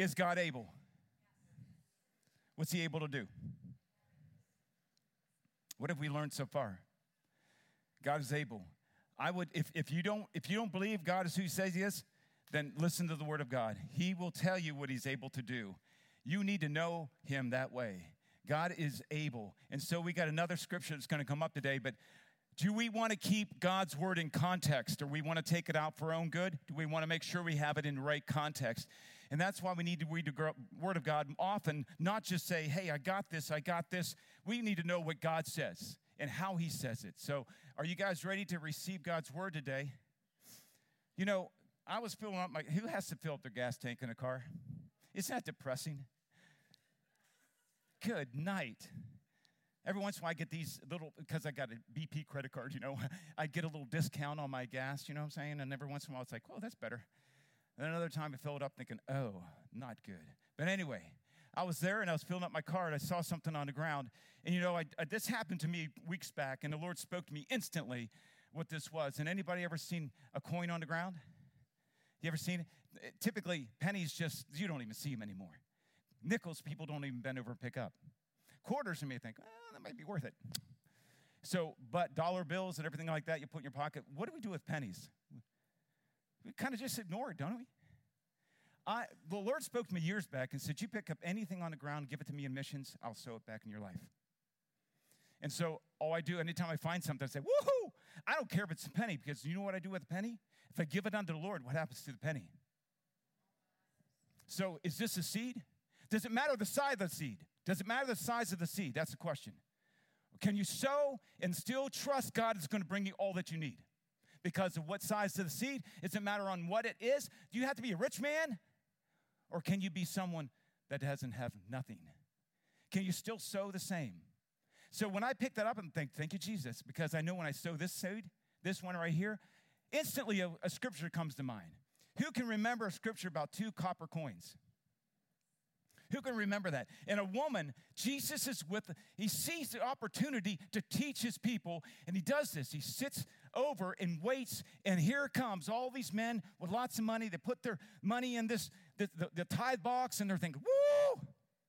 Is God able? What's he able to do? What have we learned so far? God is able. I would, if, if you don't, if you don't believe God is who he says he is, then listen to the word of God. He will tell you what he's able to do. You need to know him that way. God is able. And so we got another scripture that's going to come up today, but do we want to keep God's word in context or we want to take it out for our own good? Do we want to make sure we have it in right context? And that's why we need to read the word of God often, not just say, hey, I got this, I got this. We need to know what God says and how he says it. So, are you guys ready to receive God's word today? You know, I was filling up my, who has to fill up their gas tank in a car? Isn't that depressing? Good night. Every once in a while, I get these little, because I got a BP credit card, you know, I get a little discount on my gas, you know what I'm saying? And every once in a while, it's like, oh, that's better. And another time, I filled up thinking, oh, not good. But anyway, I was there and I was filling up my car and I saw something on the ground. And you know, I, I, this happened to me weeks back, and the Lord spoke to me instantly what this was. And anybody ever seen a coin on the ground? You ever seen it? Typically, pennies just, you don't even see them anymore. Nickels, people don't even bend over and pick up. Quarters, you may think, oh, that might be worth it. So, but dollar bills and everything like that you put in your pocket, what do we do with pennies? We kind of just ignore it, don't we? I, the Lord spoke to me years back and said, You pick up anything on the ground, give it to me in missions, I'll sow it back in your life. And so all I do, anytime I find something, I say, Woohoo! I don't care if it's a penny, because you know what I do with a penny? If I give it unto the Lord, what happens to the penny? So is this a seed? Does it matter the size of the seed? Does it matter the size of the seed? That's the question. Can you sow and still trust God is going to bring you all that you need? Because of what size of the seed? It matter on what it is? Do you have to be a rich man? Or can you be someone that doesn't have nothing? Can you still sow the same? So when I pick that up and think, thank you, Jesus, because I know when I sow this seed, this one right here, instantly a, a scripture comes to mind. Who can remember a scripture about two copper coins? Who can remember that? And a woman, Jesus is with, he sees the opportunity to teach his people, and he does this. He sits over and waits, and here comes all these men with lots of money. They put their money in this, the, the, the tithe box, and they're thinking, woo!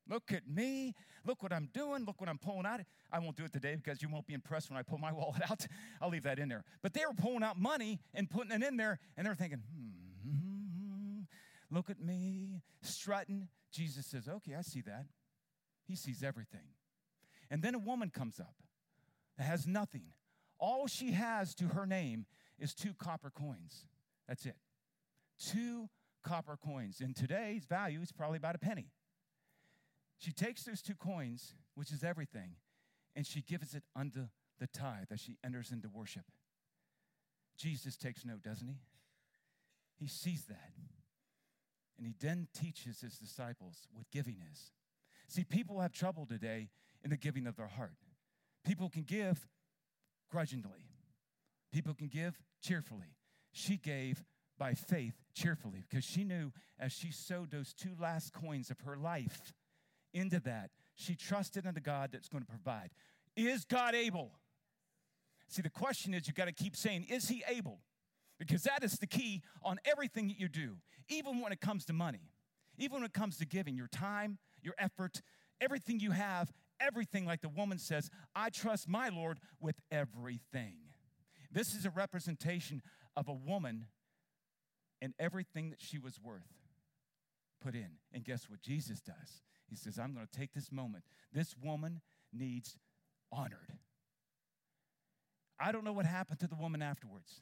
Look at me. Look what I'm doing. Look what I'm pulling out. I won't do it today because you won't be impressed when I pull my wallet out. I'll leave that in there. But they were pulling out money and putting it in there, and they're thinking, hmm, look at me, strutting. Jesus says, okay, I see that. He sees everything. And then a woman comes up that has nothing. All she has to her name is two copper coins. That's it. Two copper coins. In today's value, it's probably about a penny. She takes those two coins, which is everything, and she gives it unto the tithe as she enters into worship. Jesus takes note, doesn't he? He sees that. And he then teaches his disciples what giving is. See, people have trouble today in the giving of their heart. People can give grudgingly, people can give cheerfully. She gave by faith cheerfully because she knew as she sowed those two last coins of her life into that. She trusted in the God that's going to provide. Is God able? See, the question is you've got to keep saying, Is He able? Because that is the key on everything that you do, even when it comes to money, even when it comes to giving your time, your effort, everything you have, everything, like the woman says, I trust my Lord with everything. This is a representation of a woman and everything that she was worth put in. And guess what Jesus does? He says, I'm going to take this moment. This woman needs honored. I don't know what happened to the woman afterwards.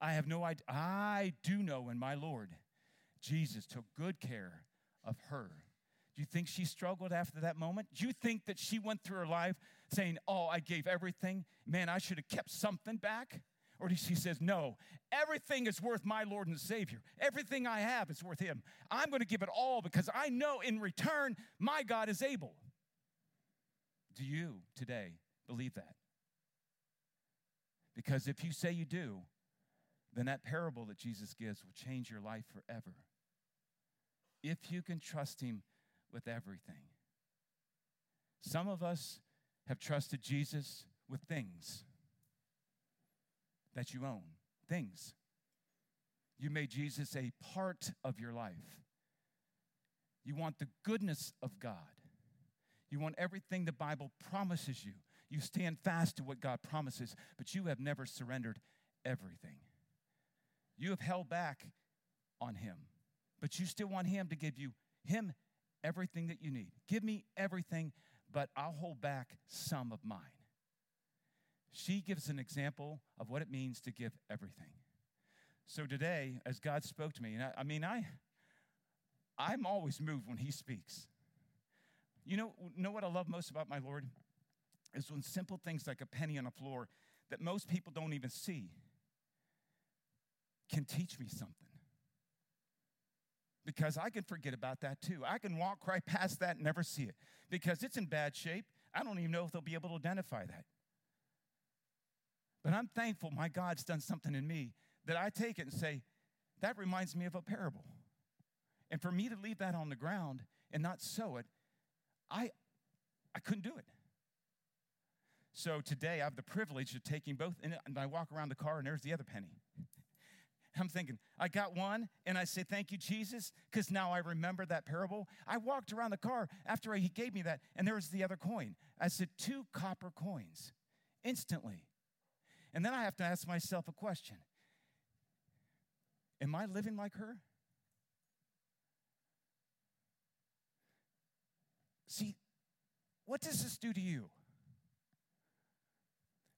I have no idea. I do know in my Lord, Jesus took good care of her. Do you think she struggled after that moment? Do you think that she went through her life saying, Oh, I gave everything? Man, I should have kept something back? Or she says, No, everything is worth my Lord and Savior. Everything I have is worth Him. I'm going to give it all because I know in return my God is able. Do you today believe that? Because if you say you do, then that parable that Jesus gives will change your life forever. If you can trust Him with everything. Some of us have trusted Jesus with things that you own, things. You made Jesus a part of your life. You want the goodness of God. You want everything the Bible promises you. You stand fast to what God promises, but you have never surrendered everything. You have held back on Him, but you still want Him to give you Him everything that you need. Give me everything, but I'll hold back some of mine. She gives an example of what it means to give everything. So today, as God spoke to me, and I, I mean, I, I'm always moved when He speaks. You know, know what I love most about my Lord? Is when simple things like a penny on the floor that most people don't even see can teach me something. Because I can forget about that too. I can walk right past that and never see it because it's in bad shape. I don't even know if they'll be able to identify that. But I'm thankful my God's done something in me that I take it and say, that reminds me of a parable. And for me to leave that on the ground and not sow it, I, I couldn't do it. So today I have the privilege of taking both, and I walk around the car and there's the other penny. I'm thinking, I got one, and I say, Thank you, Jesus, because now I remember that parable. I walked around the car after he gave me that, and there was the other coin. I said, Two copper coins instantly. And then I have to ask myself a question Am I living like her? See, what does this do to you?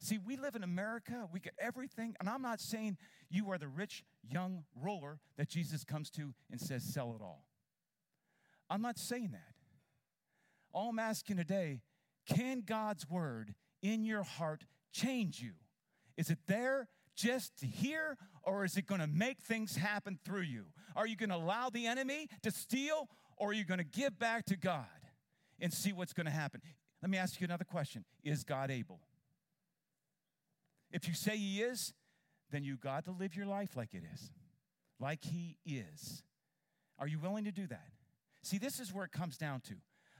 See, we live in America, we get everything, and I'm not saying you are the rich young ruler that Jesus comes to and says, sell it all. I'm not saying that. All I'm asking today, can God's word in your heart change you? Is it there just to hear, or is it going to make things happen through you? Are you going to allow the enemy to steal, or are you going to give back to God and see what's going to happen? Let me ask you another question Is God able? If you say He is, then you got to live your life like it is, like He is. Are you willing to do that? See, this is where it comes down to.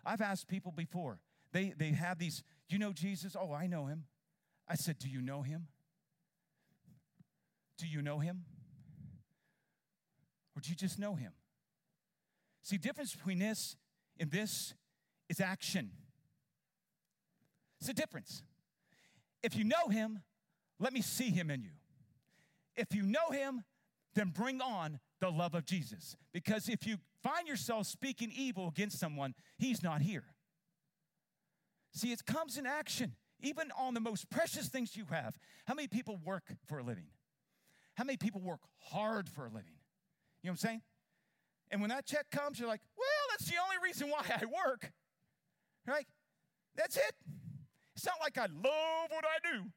I've asked people before, they, they have these, you know Jesus? Oh, I know him. I said, Do you know him? Do you know him? Or do you just know him? See, difference between this and this is action. It's a difference. If you know him, let me see him in you. If you know him, then bring on the love of Jesus. Because if you find yourself speaking evil against someone, he's not here. See, it comes in action, even on the most precious things you have. How many people work for a living? How many people work hard for a living? You know what I'm saying? And when that check comes, you're like, well, that's the only reason why I work. Right? That's it. It's not like I love what I do.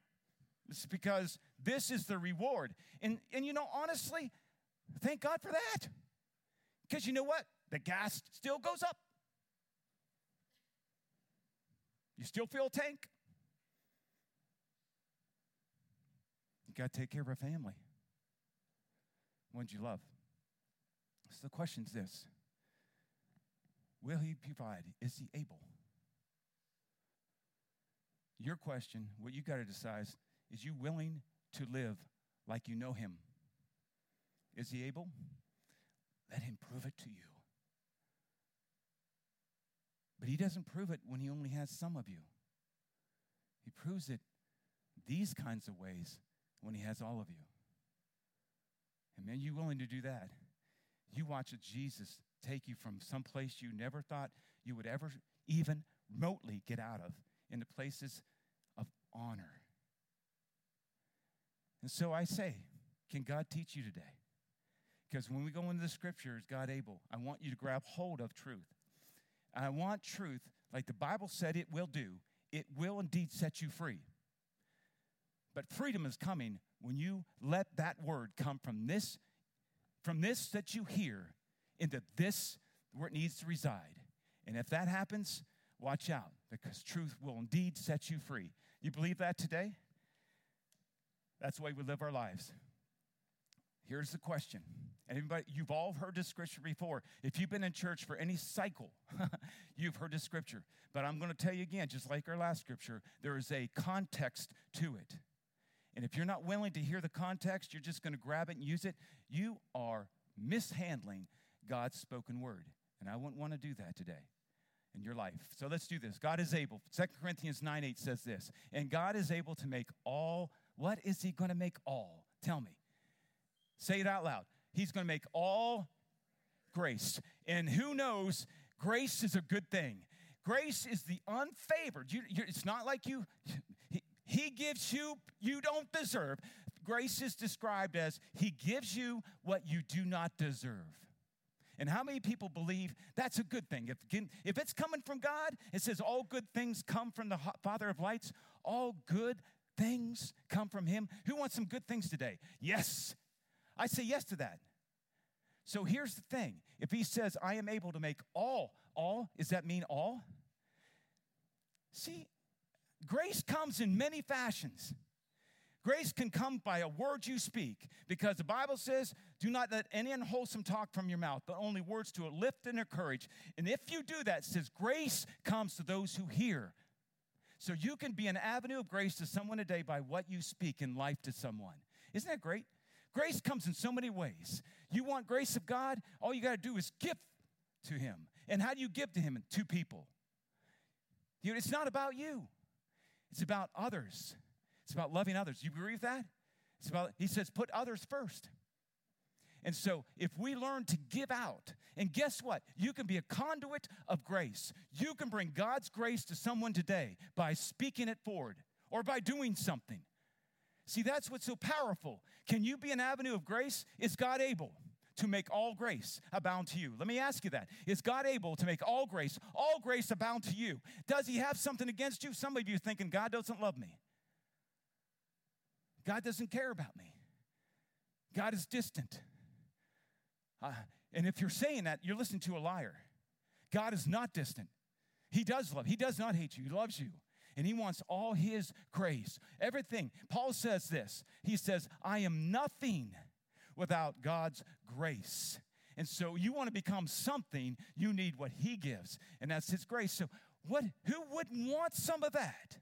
It's because this is the reward. And, and you know, honestly, thank God for that. Because you know what? The gas still goes up. You still feel tank. You got to take care of a family. Ones you love. So the question is this Will he provide? Is he able? Your question, what you got to decide is you willing to live like you know him? Is he able? Let him prove it to you. But he doesn't prove it when he only has some of you. He proves it these kinds of ways when he has all of you. And man, you willing to do that? You watch a Jesus take you from some place you never thought you would ever even remotely get out of into places of honor and so I say, can God teach you today? Because when we go into the scriptures, God able, I want you to grab hold of truth. I want truth, like the Bible said it will do, it will indeed set you free. But freedom is coming when you let that word come from this, from this that you hear into this where it needs to reside. And if that happens, watch out because truth will indeed set you free. You believe that today? That's the way we live our lives. Here's the question. Anybody, you've all heard this scripture before. If you've been in church for any cycle, you've heard this scripture. But I'm going to tell you again, just like our last scripture, there is a context to it. And if you're not willing to hear the context, you're just going to grab it and use it, you are mishandling God's spoken word. And I wouldn't want to do that today in your life. So let's do this. God is able. 2 Corinthians 9 8 says this. And God is able to make all. What is He going to make all? Tell me. Say it out loud. He's going to make all grace. And who knows, grace is a good thing. Grace is the unfavored. You, it's not like you, he, he gives you, you don't deserve. Grace is described as He gives you what you do not deserve. And how many people believe that's a good thing? If, if it's coming from God, it says all good things come from the Father of lights. All good things come from Him. Who wants some good things today? Yes. I say yes to that. So here's the thing if He says, I am able to make all, all, does that mean all? See, grace comes in many fashions. Grace can come by a word you speak because the Bible says, Do not let any unwholesome talk from your mouth, but only words to lift and encourage. And if you do that, says, grace comes to those who hear. So you can be an avenue of grace to someone today by what you speak in life to someone. Isn't that great? Grace comes in so many ways. You want grace of God, all you got to do is give to Him. And how do you give to Him? To people. You—it's not about you, it's about others. It's about loving others. You agree with that? It's about, he says, put others first. And so, if we learn to give out, and guess what? You can be a conduit of grace. You can bring God's grace to someone today by speaking it forward or by doing something. See, that's what's so powerful. Can you be an avenue of grace? Is God able to make all grace abound to you? Let me ask you that. Is God able to make all grace, all grace abound to you? Does he have something against you? Some of you thinking God doesn't love me. God doesn't care about me. God is distant. Uh, and if you're saying that, you're listening to a liar. God is not distant. He does love. He does not hate you. He loves you. And he wants all his grace. Everything. Paul says this. He says, I am nothing without God's grace. And so you want to become something, you need what he gives. And that's his grace. So what who wouldn't want some of that?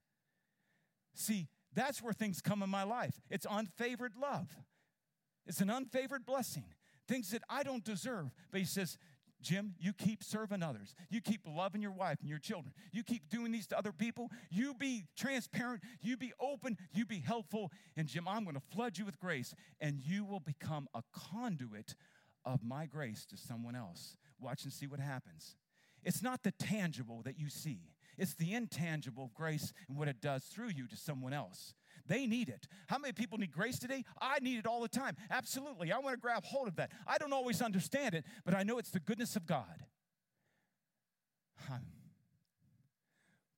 See, that's where things come in my life. It's unfavored love, it's an unfavored blessing, things that I don't deserve. But he says, Jim, you keep serving others. You keep loving your wife and your children. You keep doing these to other people. You be transparent. You be open. You be helpful. And Jim, I'm going to flood you with grace, and you will become a conduit of my grace to someone else. Watch and see what happens. It's not the tangible that you see, it's the intangible grace and what it does through you to someone else. They need it. How many people need grace today? I need it all the time. Absolutely. I want to grab hold of that. I don't always understand it, but I know it's the goodness of God.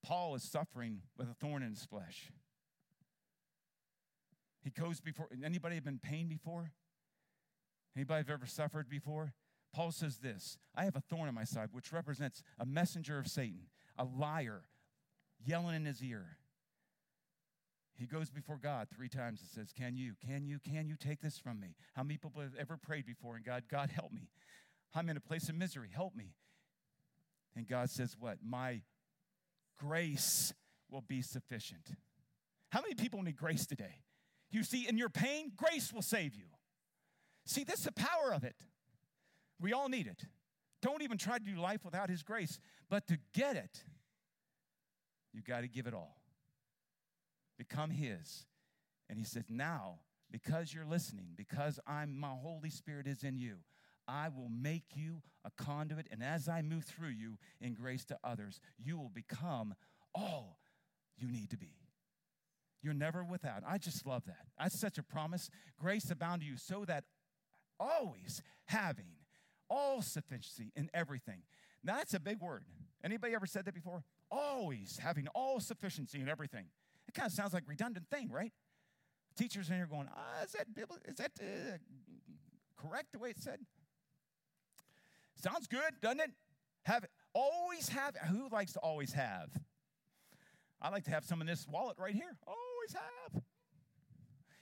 Paul is suffering with a thorn in his flesh. He goes before anybody have been pain before? Anybody have ever suffered before? Paul says this I have a thorn in my side, which represents a messenger of Satan a liar yelling in his ear. He goes before God three times and says, Can you, can you, can you take this from me? How many people have ever prayed before and God, God, help me? I'm in a place of misery, help me. And God says, What? My grace will be sufficient. How many people need grace today? You see, in your pain, grace will save you. See, this is the power of it. We all need it. Don't even try to do life without His grace. But to get it, you got to give it all. Become His. And He says, now, because you're listening, because I'm my Holy Spirit is in you, I will make you a conduit. And as I move through you in grace to others, you will become all you need to be. You're never without. I just love that. That's such a promise. Grace abound to you so that always having all sufficiency in everything. Now that's a big word. Anybody ever said that before? Always having all sufficiency in everything. It kind of sounds like redundant thing, right? Teachers in here going, ah, is that is that uh, correct the way it's said? Sounds good, doesn't it? Have always have. Who likes to always have? I like to have some in this wallet right here. Always have.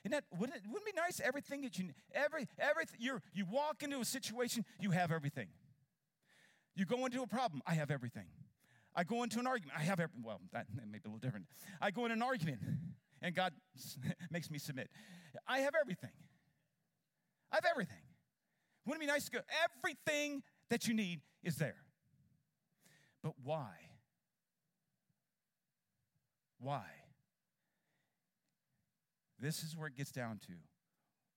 Isn't that, wouldn't it, wouldn't it be nice? Everything that you, every, everything, you you walk into a situation, you have everything. You go into a problem, I have everything. I go into an argument, I have everything. Well, that may be a little different. I go in an argument, and God makes me submit. I have everything. I have everything. Wouldn't it be nice to go, everything that you need is there. But why? Why? This is where it gets down to.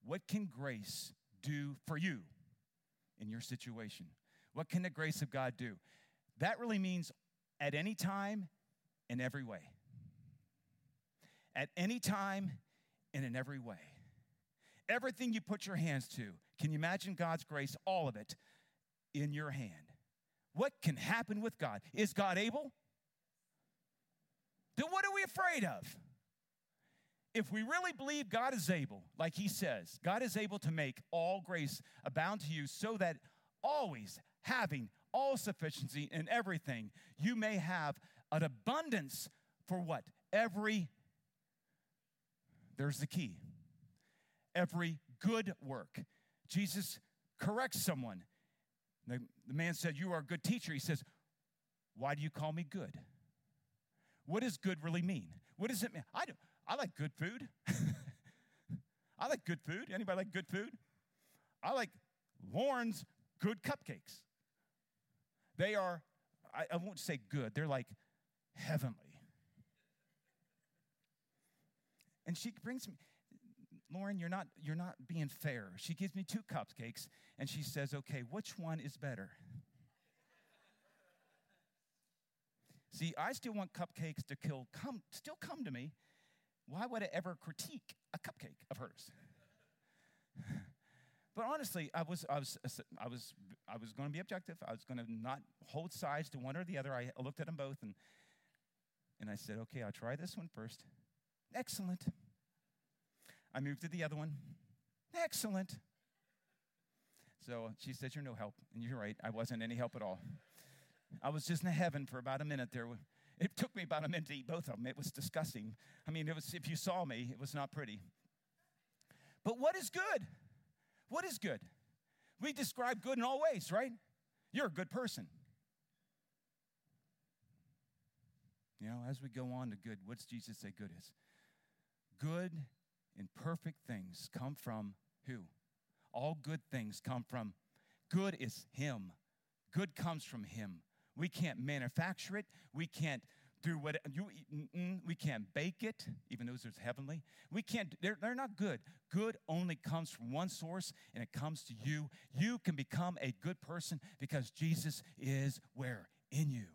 What can grace do for you in your situation? What can the grace of God do? That really means at any time, in every way. At any time and in every way. Everything you put your hands to, can you imagine God's grace, all of it, in your hand? What can happen with God? Is God able? Then what are we afraid of? If we really believe God is able, like he says, God is able to make all grace abound to you so that always having all sufficiency in everything, you may have an abundance for what? Every, there's the key, every good work. Jesus corrects someone. The, the man said, You are a good teacher. He says, Why do you call me good? What does good really mean? What does it mean? I, do, I like good food. I like good food. Anybody like good food? I like Lauren's good cupcakes. They are, I, I won't say good, they're like heavenly. And she brings me, Lauren, you're not, you're not being fair. She gives me two cupcakes and she says, okay, which one is better? See, I still want cupcakes to kill, come, still come to me. Why would I ever critique a cupcake of hers? But honestly, I was, I was, I was, I was going to be objective. I was going to not hold sides to one or the other. I looked at them both and, and I said, okay, I'll try this one first. Excellent. I moved to the other one. Excellent. So she said, You're no help. And you're right, I wasn't any help at all. I was just in heaven for about a minute there. It took me about a minute to eat both of them. It was disgusting. I mean, it was if you saw me, it was not pretty. But what is good? What is good? We describe good in all ways, right? You're a good person. You know, as we go on to good, what's Jesus say good is? Good and perfect things come from who? All good things come from good is Him. Good comes from Him. We can't manufacture it. We can't through what you we can't bake it even though it's heavenly. We can't they're, they're not good. Good only comes from one source and it comes to you. You can become a good person because jesus is where? In you.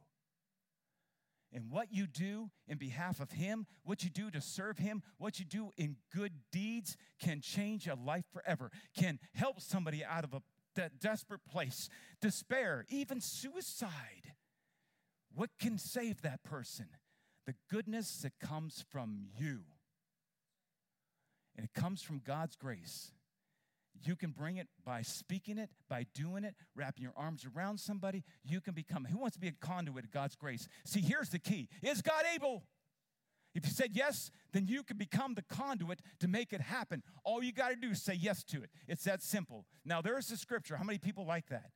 And what you do in behalf of him what you do to serve him what you do in good deeds can change a life forever can help somebody out of a desperate place. Despair even suicide what can save that person? The goodness that comes from you. And it comes from God's grace. You can bring it by speaking it, by doing it, wrapping your arms around somebody. You can become, who wants to be a conduit of God's grace? See, here's the key Is God able? If you said yes, then you can become the conduit to make it happen. All you got to do is say yes to it. It's that simple. Now, there's the scripture. How many people like that?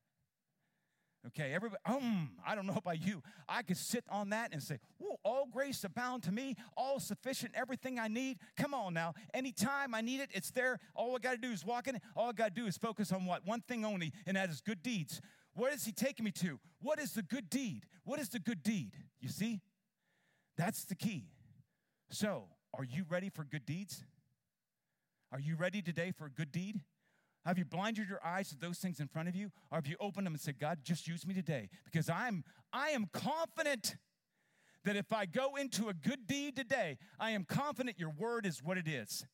Okay, everybody, um, I don't know about you. I could sit on that and say, oh, all grace abound to me, all sufficient, everything I need. Come on now. Anytime I need it, it's there. All I got to do is walk in. All I got to do is focus on what? One thing only, and that is good deeds. Where is he taking me to? What is the good deed? What is the good deed? You see? That's the key. So, are you ready for good deeds? Are you ready today for a good deed? Have you blinded your eyes to those things in front of you? Or have you opened them and said, God, just use me today? Because I'm I am confident that if I go into a good deed today, I am confident your word is what it is.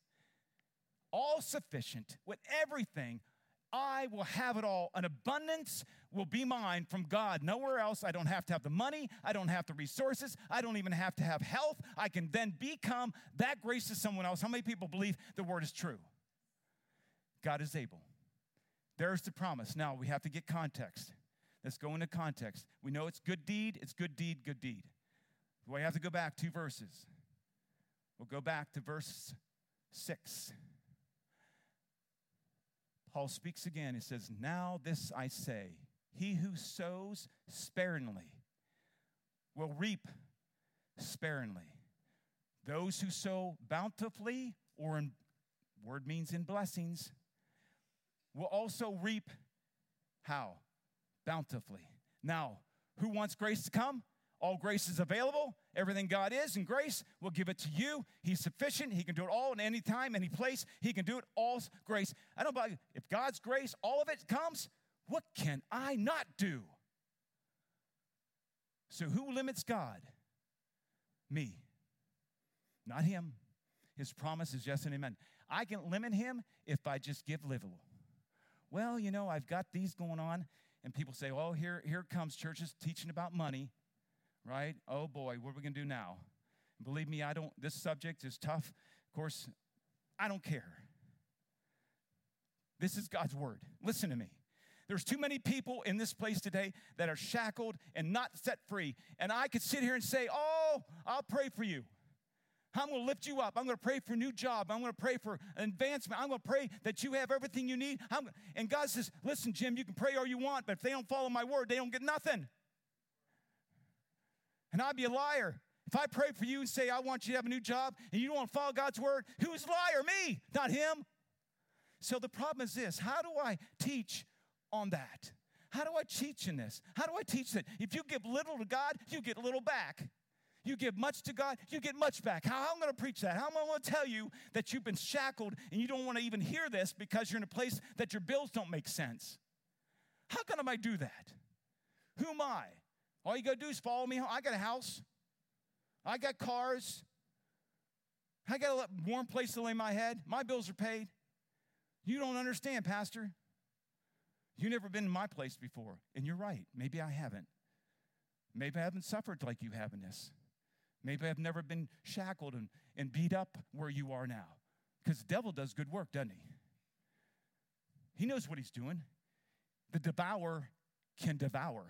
All sufficient with everything. I will have it all. An abundance will be mine from God. Nowhere else. I don't have to have the money. I don't have the resources. I don't even have to have health. I can then become that grace to someone else. How many people believe the word is true? God is able. There's the promise. Now we have to get context. Let's go into context. We know it's good deed, it's good deed, good deed. We have to go back two verses. We'll go back to verse 6. Paul speaks again. He says, Now this I say, he who sows sparingly will reap sparingly. Those who sow bountifully, or in word means in blessings, will also reap how? Bountifully. Now, Who wants grace to come? All grace is available. Everything God is and grace will give it to you. He's sufficient. He can do it all in any time, any place. He can do it all grace. I don't know if God's grace, all of it comes, what can I not do? So who limits God? Me. Not him. His promise is yes and amen. I can limit him if I just give little. Well, you know, I've got these going on, and people say, oh, here, here comes churches teaching about money right? Oh boy, what are we going to do now? And believe me, I don't, this subject is tough. Of course, I don't care. This is God's word. Listen to me. There's too many people in this place today that are shackled and not set free. And I could sit here and say, Oh, I'll pray for you. I'm going to lift you up. I'm going to pray for a new job. I'm going to pray for advancement. I'm going to pray that you have everything you need. I'm, and God says, Listen, Jim, you can pray all you want, but if they don't follow my word, they don't get nothing. And I'd be a liar. If I pray for you and say, I want you to have a new job, and you don't want to follow God's word, who's liar? Me, not him. So the problem is this how do I teach on that? How do I teach in this? How do I teach that? If you give little to God, you get little back. You give much to God, you get much back. How, how am I going to preach that? How am I going to tell you that you've been shackled and you don't want to even hear this because you're in a place that your bills don't make sense? How can I do that? Who am I? All you got to do is follow me. I got a house. I got cars. I got a warm place to lay my head. My bills are paid. You don't understand, Pastor. You've never been in my place before. And you're right. Maybe I haven't. Maybe I haven't suffered like you have in this. Maybe I've never been shackled and, and beat up where you are now. Because the devil does good work, doesn't he? He knows what he's doing. The devourer can devour.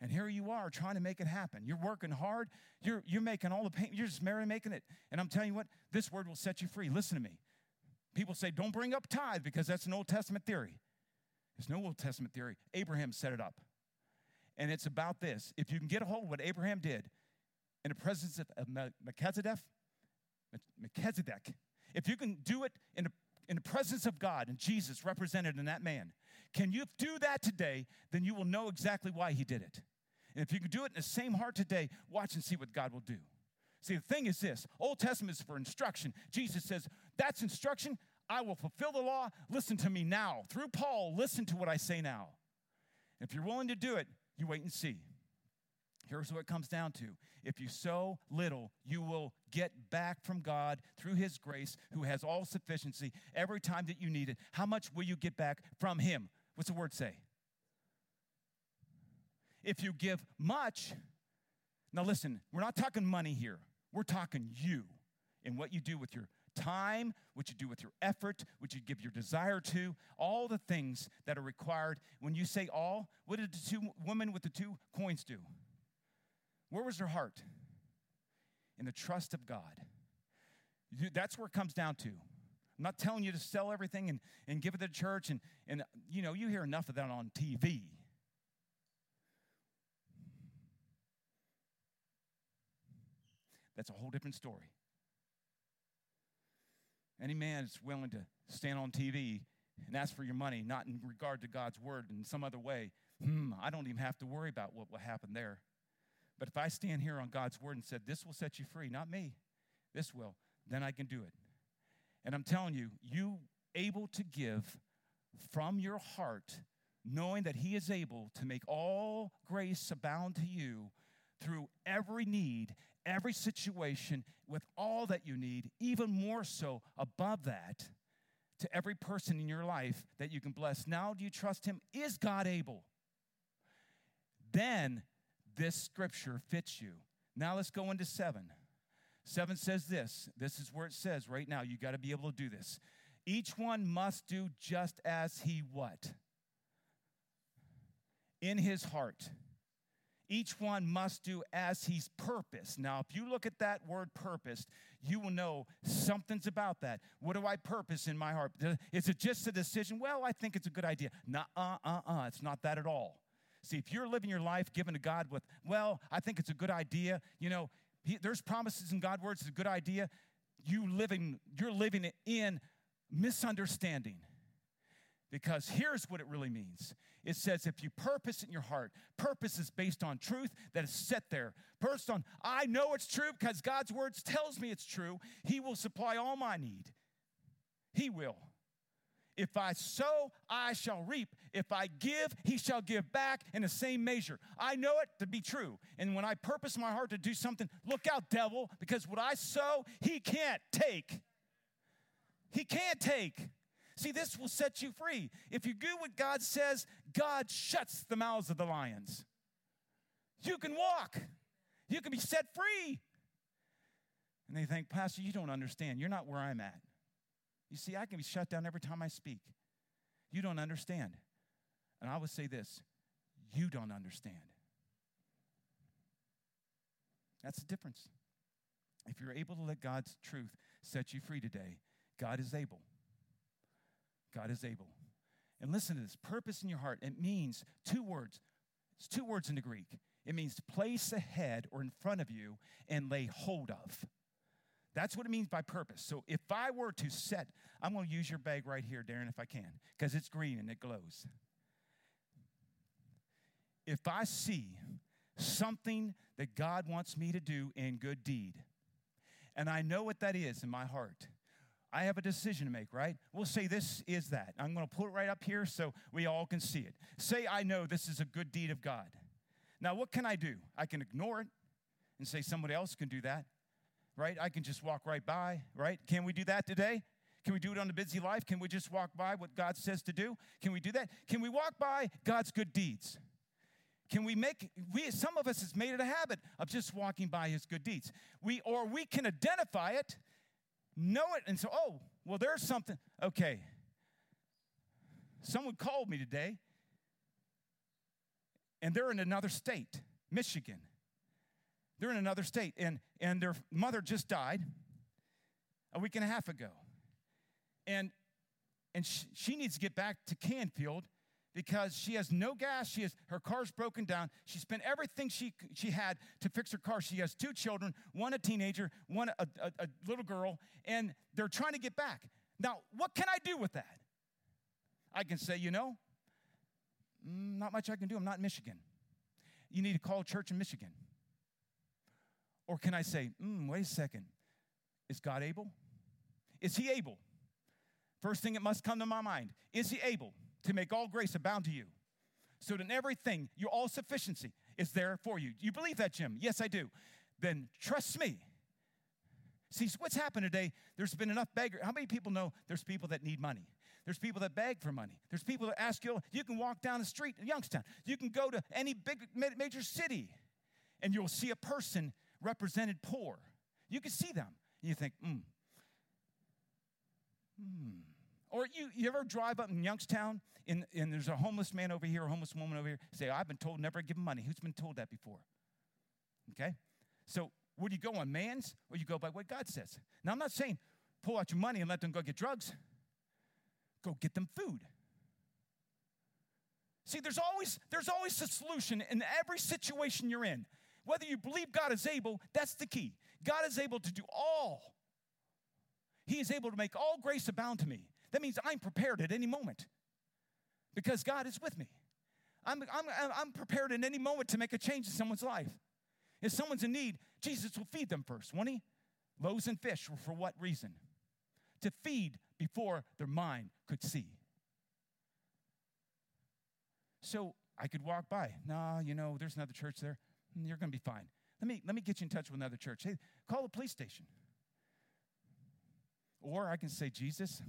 And here you are trying to make it happen. You're working hard. You're, you're making all the pain. You're just merely making it. And I'm telling you what, this word will set you free. Listen to me. People say, don't bring up tithe because that's an Old Testament theory. It's no Old Testament theory. Abraham set it up. And it's about this. If you can get a hold of what Abraham did in the presence of Melchizedek, Melchizedek, if you can do it in the, in the presence of God and Jesus represented in that man, can you do that today? Then you will know exactly why he did it. And if you can do it in the same heart today, watch and see what God will do. See, the thing is this Old Testament is for instruction. Jesus says, That's instruction. I will fulfill the law. Listen to me now. Through Paul, listen to what I say now. If you're willing to do it, you wait and see. Here's what it comes down to if you sow little, you will get back from God through His grace, who has all sufficiency every time that you need it. How much will you get back from Him? What's the word say? If you give much, now listen, we're not talking money here. We're talking you and what you do with your time, what you do with your effort, what you give your desire to, all the things that are required. When you say all, what did the two women with the two coins do? Where was their heart? In the trust of God. That's where it comes down to. I'm not telling you to sell everything and, and give it to the church, and, and you know, you hear enough of that on TV. That's a whole different story. Any man that's willing to stand on TV and ask for your money, not in regard to God's word in some other way, hmm, I don't even have to worry about what will happen there. But if I stand here on God's word and said, This will set you free, not me, this will, then I can do it. And I'm telling you, you able to give from your heart, knowing that He is able to make all grace abound to you through every need every situation with all that you need, even more so above that, to every person in your life that you can bless. Now, do you trust Him? Is God able? Then this scripture fits you. Now, let's go into seven. Seven says this. This is where it says right now, you got to be able to do this. Each one must do just as he what? In his heart each one must do as he's purposed. Now, if you look at that word purposed, you will know something's about that. What do I purpose in my heart? Is it just a decision? Well, I think it's a good idea. No, uh, uh, uh. It's not that at all. See, if you're living your life given to God with, well, I think it's a good idea, you know, he, there's promises in God's words, it's a good idea. You living, you're living in misunderstanding. Because here's what it really means it says, if you purpose in your heart, purpose is based on truth that is set there. First on, I know it's true because God's words tells me it's true. He will supply all my need. He will. If I sow, I shall reap. If I give, he shall give back in the same measure. I know it to be true. And when I purpose my heart to do something, look out, devil, because what I sow, he can't take. He can't take. See, this will set you free. If you do what God says, God shuts the mouths of the lions. You can walk, you can be set free. And they think, Pastor, you don't understand. You're not where I'm at. You see, I can be shut down every time I speak. You don't understand. And I would say this you don't understand. That's the difference. If you're able to let God's truth set you free today, God is able. God is able. And listen to this purpose in your heart. It means two words. It's two words in the Greek. It means place ahead or in front of you and lay hold of. That's what it means by purpose. So if I were to set, I'm going to use your bag right here, Darren, if I can, because it's green and it glows. If I see something that God wants me to do in good deed, and I know what that is in my heart, I have a decision to make, right? We'll say this is that. I'm going to put it right up here so we all can see it. Say, I know this is a good deed of God. Now, what can I do? I can ignore it and say somebody else can do that, right? I can just walk right by, right? Can we do that today? Can we do it on the busy life? Can we just walk by what God says to do? Can we do that? Can we walk by God's good deeds? Can we make we some of us has made it a habit of just walking by his good deeds. We or we can identify it know it and so oh well there's something okay. Someone called me today and they're in another state michigan. They're in another state and and their mother just died a week and a half ago. And and she, she needs to get back to canfield because she has no gas. She has her car's broken down. She spent everything she she had to fix her car. She has two children, one a teenager, one a, a, a little girl, and they're trying to get back. Now, what can I do with that? I can say, you know, mm, not much I can do. I'm not in Michigan. You need to call a church in Michigan. Or can I say, mm, wait a second, is God able? Is He able? First thing that must come to my mind is He able? To make all grace abound to you. So that in everything, your all sufficiency is there for you. You believe that, Jim? Yes, I do. Then trust me. See, what's happened today? There's been enough beggar. How many people know there's people that need money? There's people that beg for money. There's people that ask you. You can walk down the street in Youngstown. You can go to any big major city, and you'll see a person represented poor. You can see them, and you think, hmm, hmm. Or you, you ever drive up in Youngstown and, and there's a homeless man over here, a homeless woman over here, say, I've been told never to give him money. Who's been told that before? Okay? So where do you go on man's or you go by what God says? Now I'm not saying pull out your money and let them go get drugs. Go get them food. See, there's always there's always a solution in every situation you're in. Whether you believe God is able, that's the key. God is able to do all. He is able to make all grace abound to me. That means I'm prepared at any moment because God is with me. I'm, I'm, I'm prepared at any moment to make a change in someone's life. If someone's in need, Jesus will feed them first, won't he? Loaves and fish. For what reason? To feed before their mind could see. So I could walk by. Nah, you know, there's another church there. Mm, you're going to be fine. Let me, let me get you in touch with another church. Hey, call the police station. Or I can say, Jesus,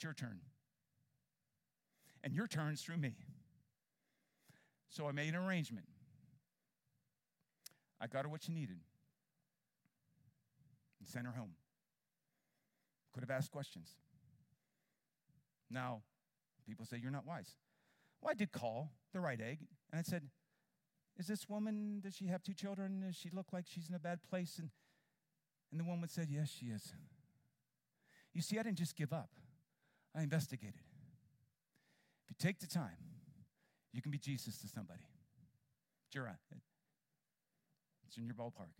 it's your turn. And your turn's through me. So I made an arrangement. I got her what she needed and sent her home. Could have asked questions. Now, people say you're not wise. Well, I did call the right egg, and I said, Is this woman, does she have two children? Does she look like she's in a bad place? And, and the woman said, Yes, she is. You see, I didn't just give up. I investigated. If you take the time, you can be Jesus to somebody. Jura, uh, it's in your ballpark.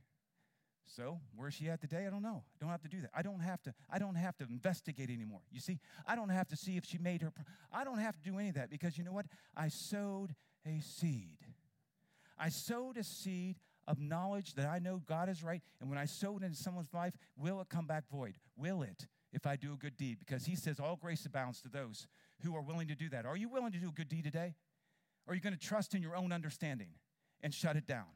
So where's she at today? I don't know. I don't have to do that. I don't have to. I don't have to investigate anymore. You see, I don't have to see if she made her. I don't have to do any of that because you know what? I sowed a seed. I sowed a seed of knowledge that I know God is right. And when I sow it into someone's life, will it come back void? Will it if I do a good deed? Because he says all grace abounds to those who are willing to do that. Are you willing to do a good deed today? Are you going to trust in your own understanding and shut it down?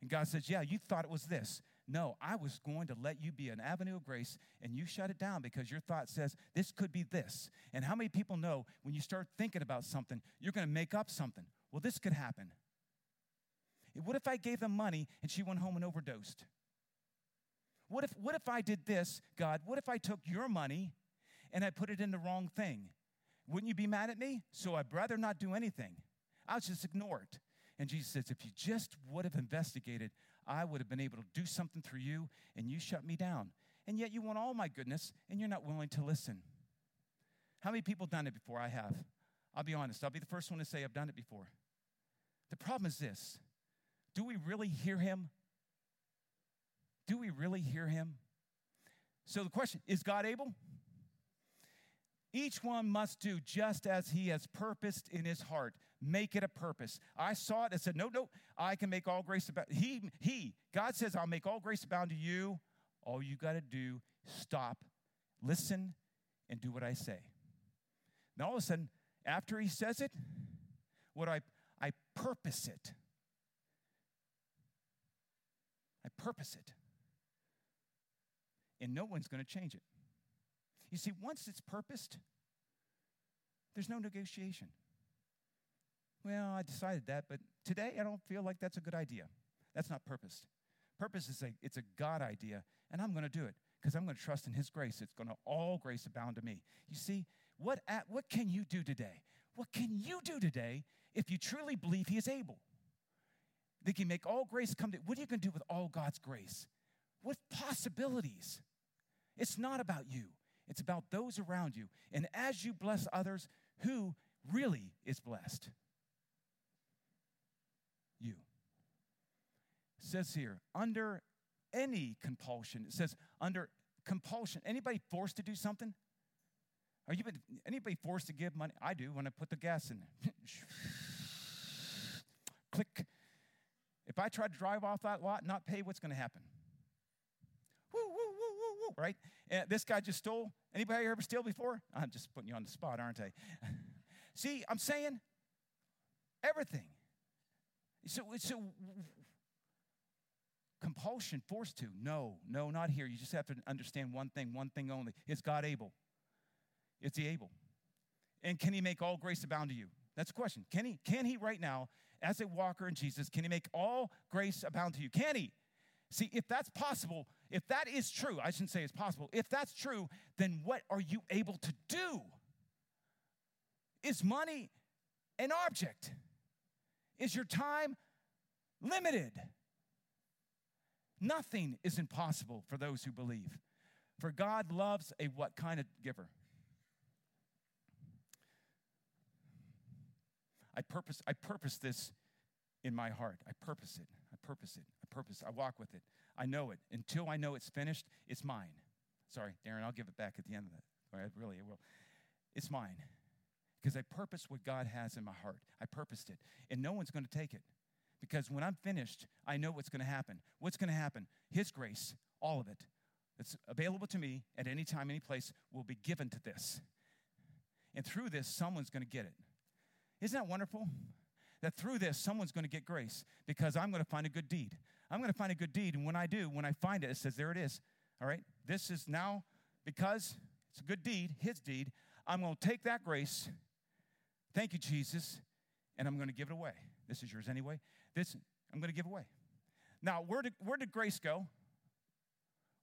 And God says, Yeah, you thought it was this. No, I was going to let you be an avenue of grace and you shut it down because your thought says this could be this. And how many people know when you start thinking about something, you're going to make up something? Well, this could happen. What if I gave them money and she went home and overdosed? What if, what if I did this, God? What if I took your money and I put it in the wrong thing? Wouldn't you be mad at me? So I'd rather not do anything. I'll just ignore it. And Jesus says, if you just would have investigated, I would have been able to do something through you, and you shut me down. And yet you want all my goodness, and you're not willing to listen. How many people done it before? I have. I'll be honest. I'll be the first one to say I've done it before. The problem is this do we really hear him? Do we really hear him? So the question is God able? Each one must do just as he has purposed in his heart. Make it a purpose. I saw it and said, No, no, I can make all grace about he, he, God says, I'll make all grace abound to you. All you got to do, stop, listen, and do what I say. Now all of a sudden, after he says it, what I I purpose it. I purpose it. And no one's going to change it. You see, once it's purposed, there's no negotiation. Well, I decided that, but today I don't feel like that's a good idea. That's not purposed. Purpose is a it's a God idea, and I'm going to do it because I'm going to trust in His grace. It's going to all grace abound to me. You see, what at, what can you do today? What can you do today if you truly believe He is able? They can make all grace come to what are you going to do with all God's grace? What possibilities? It's not about you, it's about those around you. And as you bless others, who really is blessed? You. It says here, under any compulsion, it says under compulsion. Anybody forced to do something? Are you anybody forced to give money? I do when I put the gas in. Click. If I try to drive off that lot not pay, what's going to happen? Right? And this guy just stole. Anybody ever steal before? I'm just putting you on the spot, aren't I? See, I'm saying everything. So, it's so compulsion, forced to. No, no, not here. You just have to understand one thing, one thing only. Is God able? Is he able? And can he make all grace abound to you? That's the question. Can he? Can he right now, as a walker in Jesus, can he make all grace abound to you? Can he? See, if that's possible, if that is true, I shouldn't say it's possible. If that's true, then what are you able to do? Is money an object? Is your time limited? Nothing is impossible for those who believe. For God loves a what kind of giver? I purpose, I purpose this in my heart. I purpose it. I purpose it. I purpose. I walk with it. I know it. Until I know it's finished, it's mine. Sorry, Darren, I'll give it back at the end of that. Or I really, I will. It's mine. Because I purpose what God has in my heart. I purposed it. And no one's going to take it. Because when I'm finished, I know what's going to happen. What's going to happen? His grace, all of it, that's available to me at any time, any place, will be given to this. And through this, someone's going to get it. Isn't that wonderful? That through this, someone's going to get grace because I'm going to find a good deed. I'm going to find a good deed. And when I do, when I find it, it says, there it is. All right? This is now because it's a good deed, his deed. I'm going to take that grace. Thank you, Jesus. And I'm going to give it away. This is yours anyway. This I'm going to give away. Now, where did, where did grace go?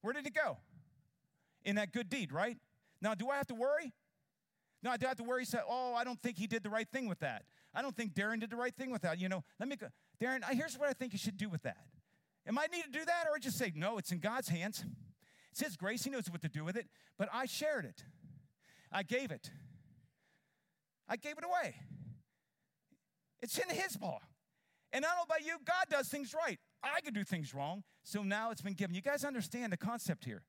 Where did it go? In that good deed, right? Now, do I have to worry? No, I do have to worry. Say, oh, I don't think he did the right thing with that. I don't think Darren did the right thing with that. You know, let me go. Darren, here's what I think you should do with that. Am I need to do that or I just say, no, it's in God's hands? It's His grace. He knows what to do with it. But I shared it. I gave it. I gave it away. It's in His paw. And I don't know about you, God does things right. I could do things wrong. So now it's been given. You guys understand the concept here?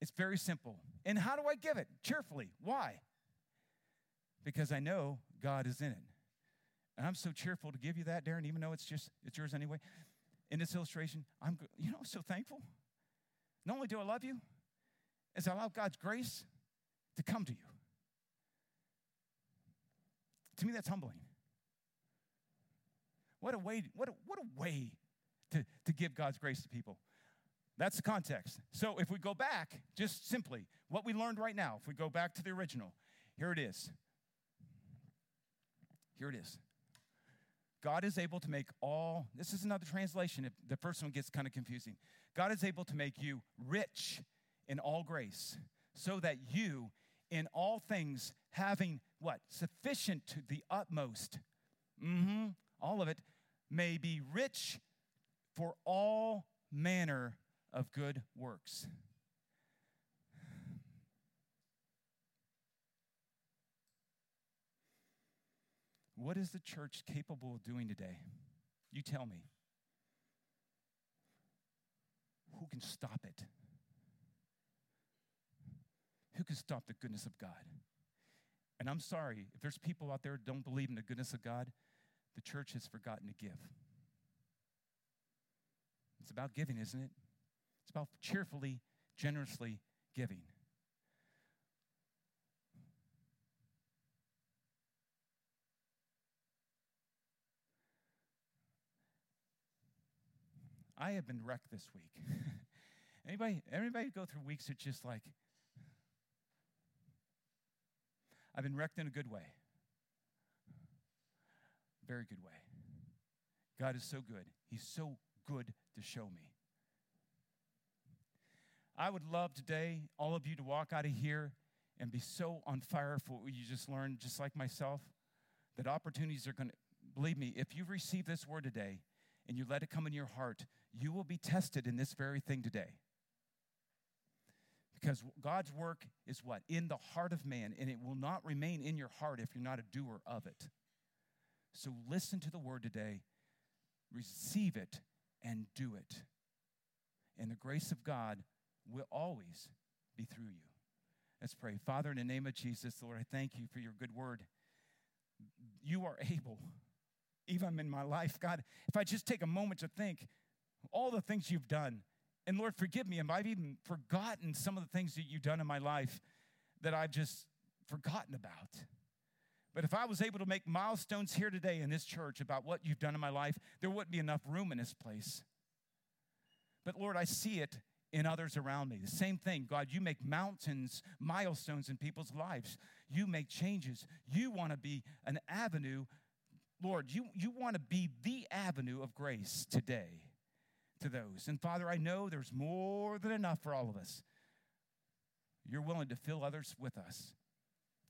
It's very simple. And how do I give it? Cheerfully. Why? Because I know God is in it. And I'm so cheerful to give you that, Darren, even though it's just it's yours anyway. In this illustration, I'm you know so thankful. Not only do I love you, is I allow God's grace to come to you. To me, that's humbling. What a way, what a, what a way to, to give God's grace to people. That's the context. So if we go back, just simply, what we learned right now, if we go back to the original, here it is. Here it is. God is able to make all, this is another translation. The first one gets kind of confusing. God is able to make you rich in all grace, so that you, in all things, having what? Sufficient to the utmost, mm-hmm, all of it, may be rich for all manner of good works. What is the church capable of doing today? You tell me. Who can stop it? Who can stop the goodness of God? And I'm sorry, if there's people out there who don't believe in the goodness of God, the church has forgotten to give. It's about giving, isn't it? It's about cheerfully, generously giving. I have been wrecked this week. anybody, anybody go through weeks that's just like, I've been wrecked in a good way. Very good way. God is so good. He's so good to show me. I would love today, all of you, to walk out of here and be so on fire for what you just learned, just like myself, that opportunities are going to, believe me, if you've received this word today and you let it come in your heart, you will be tested in this very thing today. Because God's work is what? In the heart of man, and it will not remain in your heart if you're not a doer of it. So listen to the word today, receive it, and do it. And the grace of God will always be through you. Let's pray. Father, in the name of Jesus, Lord, I thank you for your good word. You are able, even in my life, God, if I just take a moment to think all the things you've done, and Lord, forgive me, I've even forgotten some of the things that you've done in my life that I've just forgotten about. But if I was able to make milestones here today in this church about what you've done in my life, there wouldn't be enough room in this place. But Lord, I see it in others around me. The same thing, God, you make mountains, milestones in people's lives. You make changes. You want to be an avenue, Lord, you, you want to be the avenue of grace today to those. And Father, I know there's more than enough for all of us. You're willing to fill others with us.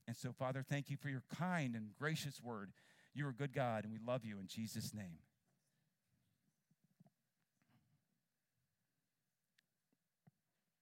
And so, Father, thank you for your kind and gracious word. You're a good God, and we love you in Jesus' name.